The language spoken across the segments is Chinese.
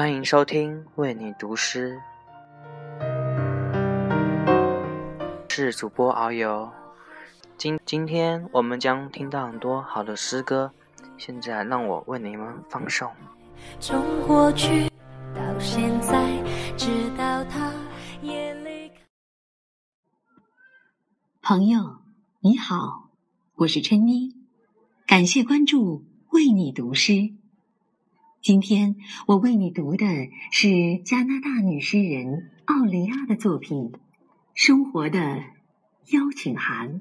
欢迎收听为你读诗，是主播遨游。今今天我们将听到很多好的诗歌，现在让我为你们放送。从过去到现在，直到他也离开。朋友你好，我是春妮，感谢关注，为你读诗。今天我为你读的是加拿大女诗人奥雷亚的作品《生活的邀请函》。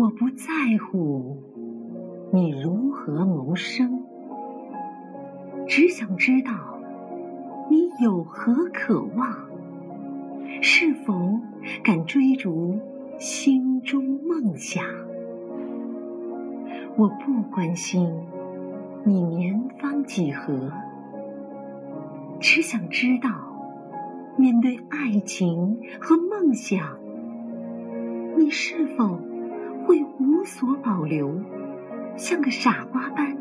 我不在乎你如何谋生，只想知道你有何渴望，是否敢追逐心中梦想。我不关心你年方几何，只想知道面对爱情和梦想，你是否。会无所保留，像个傻瓜般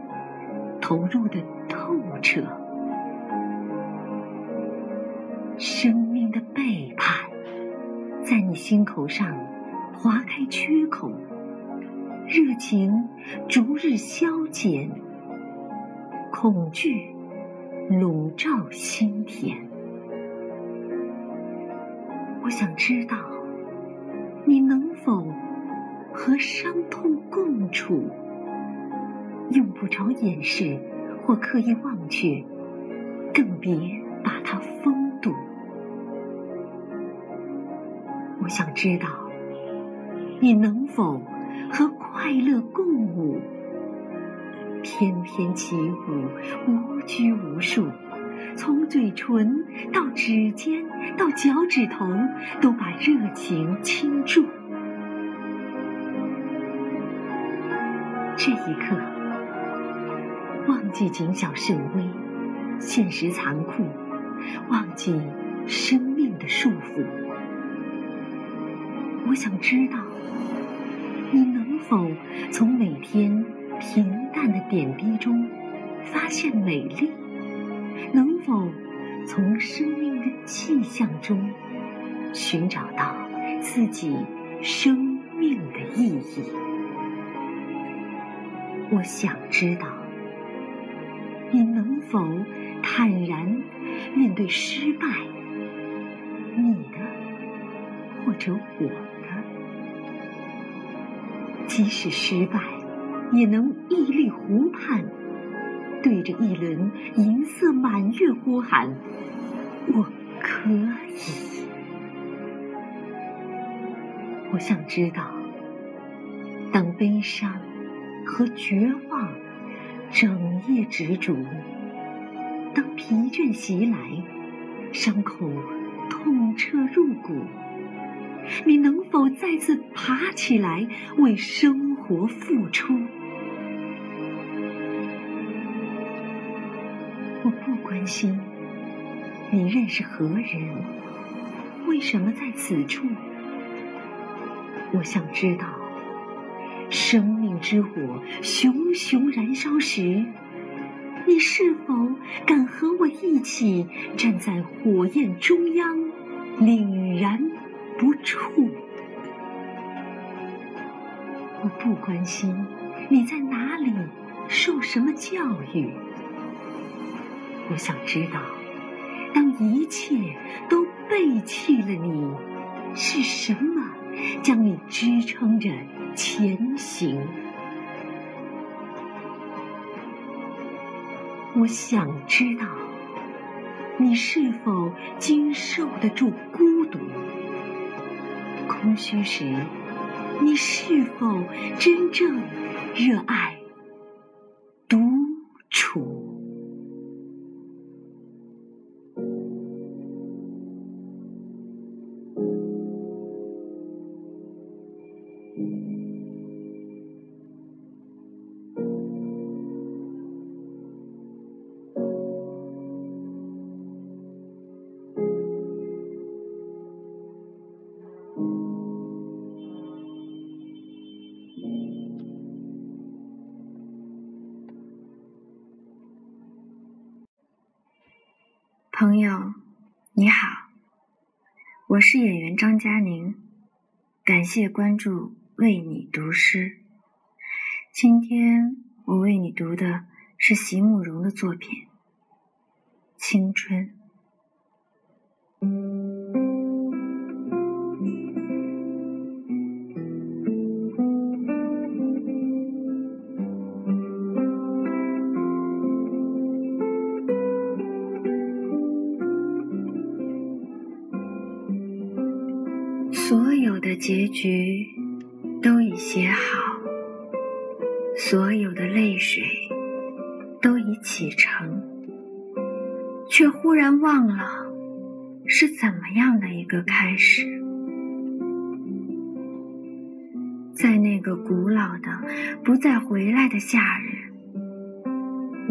投入的透彻。生命的背叛在你心口上划开缺口，热情逐日消减，恐惧笼罩心田。我想知道，你能否？和伤痛共处，用不着掩饰或刻意忘却，更别把它封堵。我想知道，你能否和快乐共舞，翩翩起舞，无拘无束，从嘴唇到指尖到脚趾头，都把热情倾注。这一刻，忘记谨小慎微，现实残酷，忘记生命的束缚。我想知道，你能否从每天平淡的点滴中发现美丽？能否从生命的气象中寻找到自己生命的意义？我想知道，你能否坦然面对失败，你的或者我的？即使失败，也能屹立湖畔，对着一轮银色满月呼喊：“我可以。”我想知道，当悲伤。和绝望，整夜执着。当疲倦袭来，伤口痛彻入骨，你能否再次爬起来为生活付出？我不关心你认识何人，为什么在此处。我想知道。生命之火熊熊燃烧时，你是否敢和我一起站在火焰中央，凛然不触？我不关心你在哪里受什么教育，我想知道，当一切都背弃了你，是什么将你支撑着？前行，我想知道，你是否经受得住孤独、空虚时，你是否真正热爱独处？朋友，你好，我是演员张佳宁，感谢关注，为你读诗。今天我为你读的是席慕容的作品《青春》。所有的结局都已写好，所有的泪水都已启程，却忽然忘了是怎么样的一个开始。在那个古老的、不再回来的夏日，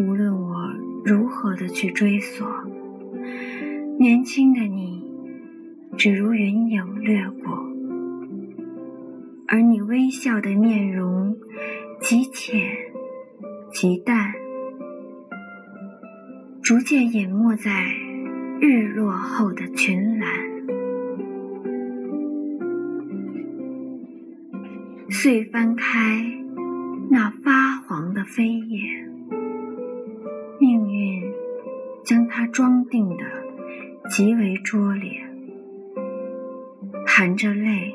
无论我如何的去追索，年轻的你。只如云影掠过，而你微笑的面容极浅极淡，逐渐隐没在日落后的群岚。遂翻开那发黄的飞页，命运将它装订的极为拙劣。含着泪，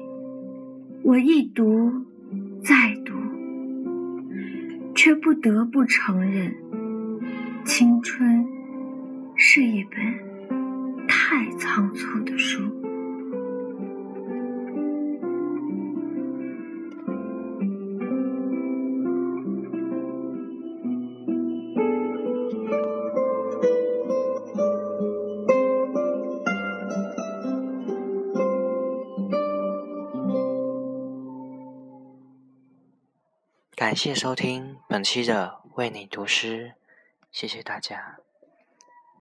我一读再读，却不得不承认，青春是一本感谢收听本期的为你读诗，谢谢大家。